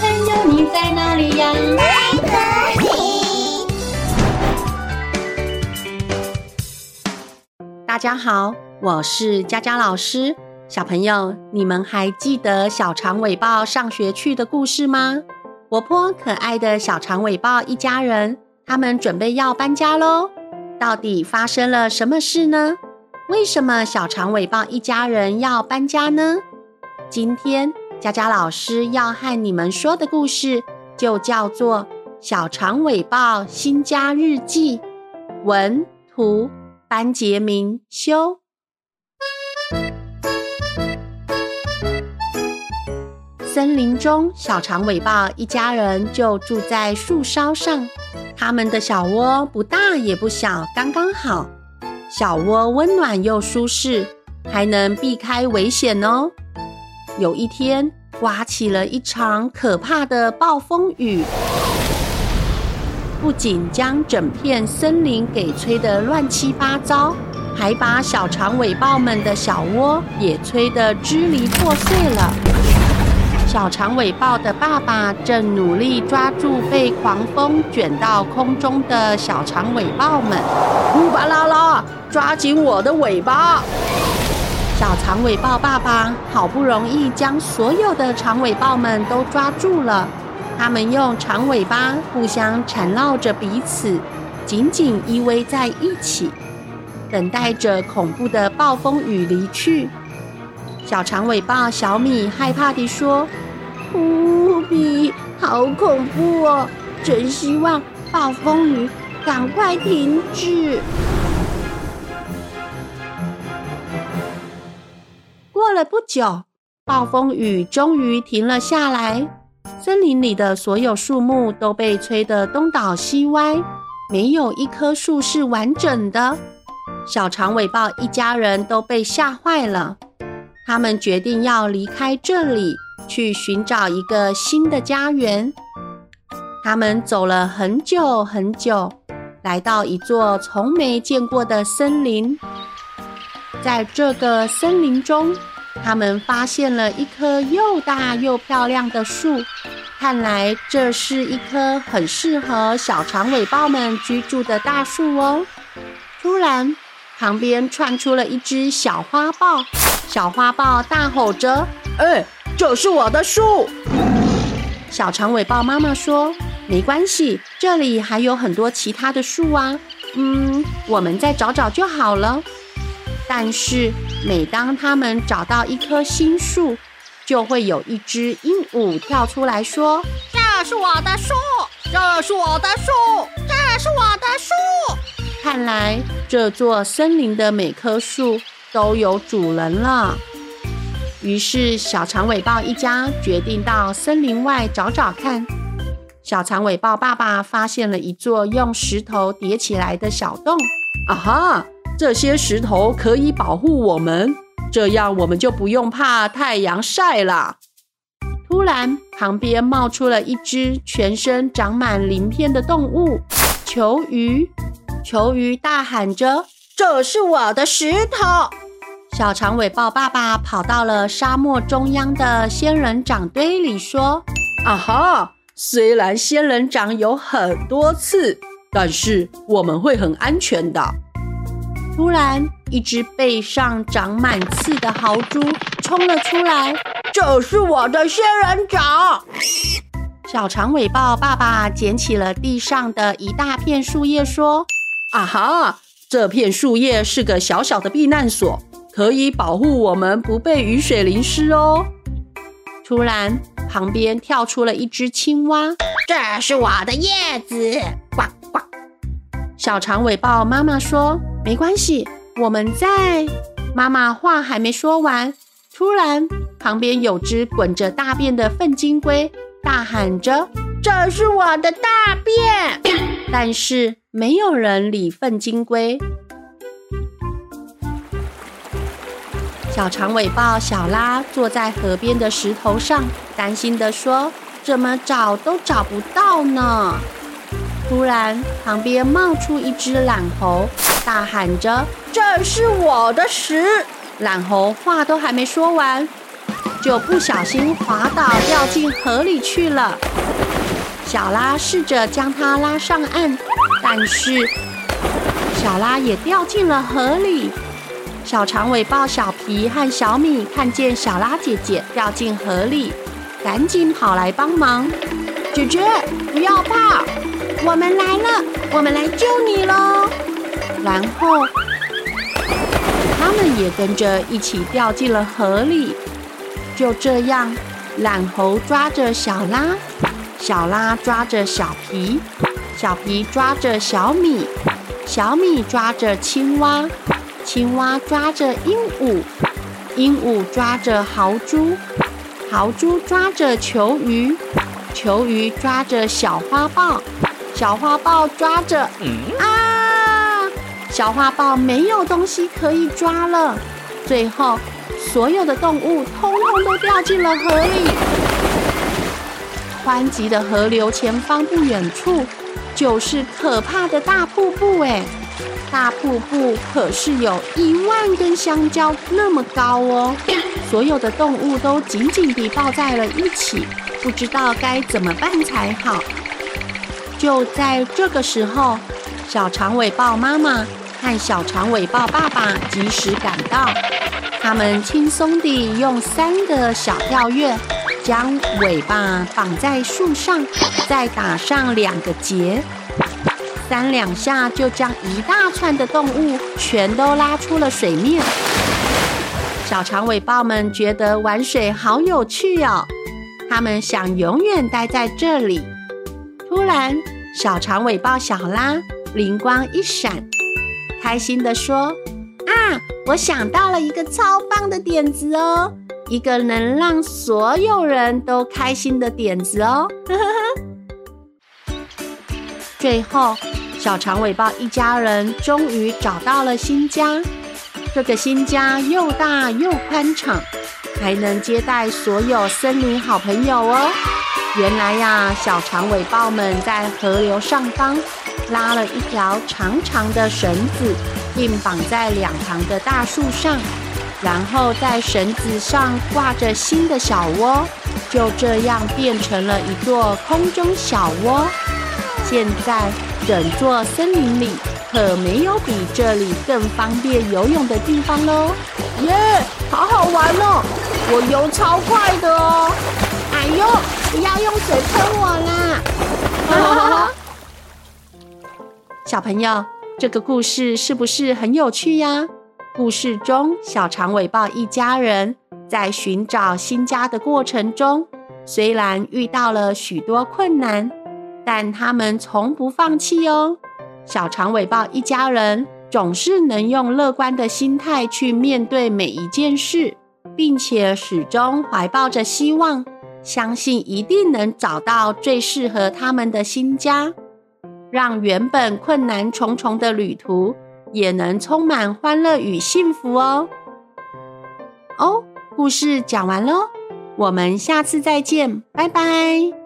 朋友，你在哪里呀？大家好，我是佳佳老师。小朋友，你们还记得小长尾豹上学去的故事吗？活泼可爱的小长尾豹一家人，他们准备要搬家喽。到底发生了什么事呢？为什么小长尾豹一家人要搬家呢？今天佳佳老师要和你们说的故事，就叫做《小长尾豹新家日记》。文图班杰明修。森林中，小长尾豹一家人就住在树梢上。他们的小窝不大也不小，刚刚好。小窝温暖又舒适，还能避开危险哦。有一天，刮起了一场可怕的暴风雨，不仅将整片森林给吹得乱七八糟，还把小长尾豹们的小窝也吹得支离破碎了。小长尾豹的爸爸正努力抓住被狂风卷到空中的小长尾豹们，乌巴拉拉，抓紧我的尾巴！小长尾豹爸爸好不容易将所有的长尾豹们都抓住了，他们用长尾巴互相缠绕着彼此，紧紧依偎在一起，等待着恐怖的暴风雨离去。小长尾豹小米害怕地说：“呜比，好恐怖哦！真希望暴风雨赶快停止。”了不久，暴风雨终于停了下来。森林里的所有树木都被吹得东倒西歪，没有一棵树是完整的。小长尾豹一家人都被吓坏了。他们决定要离开这里，去寻找一个新的家园。他们走了很久很久，来到一座从没见过的森林。在这个森林中，他们发现了一棵又大又漂亮的树。看来这是一棵很适合小长尾豹们居住的大树哦。突然，旁边窜出了一只小花豹。小花豹大吼着：“哎，这是我的树！”小长尾豹妈妈说：“没关系，这里还有很多其他的树啊，嗯，我们再找找就好了。”但是每当他们找到一棵新树，就会有一只鹦鹉跳出来说：“这是我的树，这是我的树，这是我的树。”看来这座森林的每棵树。都有主人了，于是小长尾豹一家决定到森林外找找看。小长尾豹爸爸发现了一座用石头叠起来的小洞。啊哈，这些石头可以保护我们，这样我们就不用怕太阳晒了。突然，旁边冒出了一只全身长满鳞片的动物——球鱼。球鱼大喊着：“这是我的石头！”小长尾豹爸爸跑到了沙漠中央的仙人掌堆里，说：“啊哈，虽然仙人掌有很多刺，但是我们会很安全的。”突然，一只背上长满刺的豪猪冲了出来，“这是我的仙人掌！”小长尾豹爸爸捡起了地上的一大片树叶，说：“啊哈，这片树叶是个小小的避难所。”可以保护我们不被雨水淋湿哦。突然，旁边跳出了一只青蛙，这是我的叶子，小长尾豹妈妈说：“没关系，我们在。”妈妈话还没说完，突然旁边有只滚着大便的粪金龟，大喊着：“这是我的大便！” 但是没有人理粪金龟。小长尾豹小拉坐在河边的石头上，担心地说：“怎么找都找不到呢？”突然，旁边冒出一只懒猴，大喊着：“这是我的屎！”懒猴话都还没说完，就不小心滑倒，掉进河里去了。小拉试着将它拉上岸，但是小拉也掉进了河里。小长尾豹小皮和小米看见小拉姐姐掉进河里，赶紧跑来帮忙。姐姐，不要怕，我们来了，我们来救你喽！然后。他们也跟着一起掉进了河里。就这样，懒猴抓着小拉，小拉抓着小皮，小皮抓着小米，小米抓着青蛙，青蛙抓着鹦鹉，鹦鹉抓着豪猪，豪猪抓着球鱼，球鱼抓着小花豹，小花豹抓着啊！小花豹没有东西可以抓了，最后所有的动物通通都掉进了河里。湍急的河流前方不远处就是可怕的大瀑布，哎，大瀑布可是有一万根香蕉那么高哦！所有的动物都紧紧地抱在了一起，不知道该怎么办才好。就在这个时候，小长尾豹妈妈。和小长尾豹爸爸及时赶到，他们轻松地用三个小跳跃，将尾巴绑在树上，再打上两个结，三两下就将一大串的动物全都拉出了水面。小长尾豹们觉得玩水好有趣哦，他们想永远待在这里。突然，小长尾豹小拉灵光一闪。开心地说：“啊，我想到了一个超棒的点子哦，一个能让所有人都开心的点子哦！”。最后，小长尾豹一家人终于找到了新家。这个新家又大又宽敞，还能接待所有森林好朋友哦。原来呀，小长尾豹们在河流上方。拉了一条长长的绳子，并绑在两旁的大树上，然后在绳子上挂着新的小窝，就这样变成了一座空中小窝。现在整座森林里可没有比这里更方便游泳的地方喽！耶，好好玩哦！我游超快的哦！哎呦，不要用水喷我啦！小朋友，这个故事是不是很有趣呀？故事中，小长尾豹一家人在寻找新家的过程中，虽然遇到了许多困难，但他们从不放弃哦。小长尾豹一家人总是能用乐观的心态去面对每一件事，并且始终怀抱着希望，相信一定能找到最适合他们的新家。让原本困难重重的旅途也能充满欢乐与幸福哦！哦，故事讲完喽，我们下次再见，拜拜。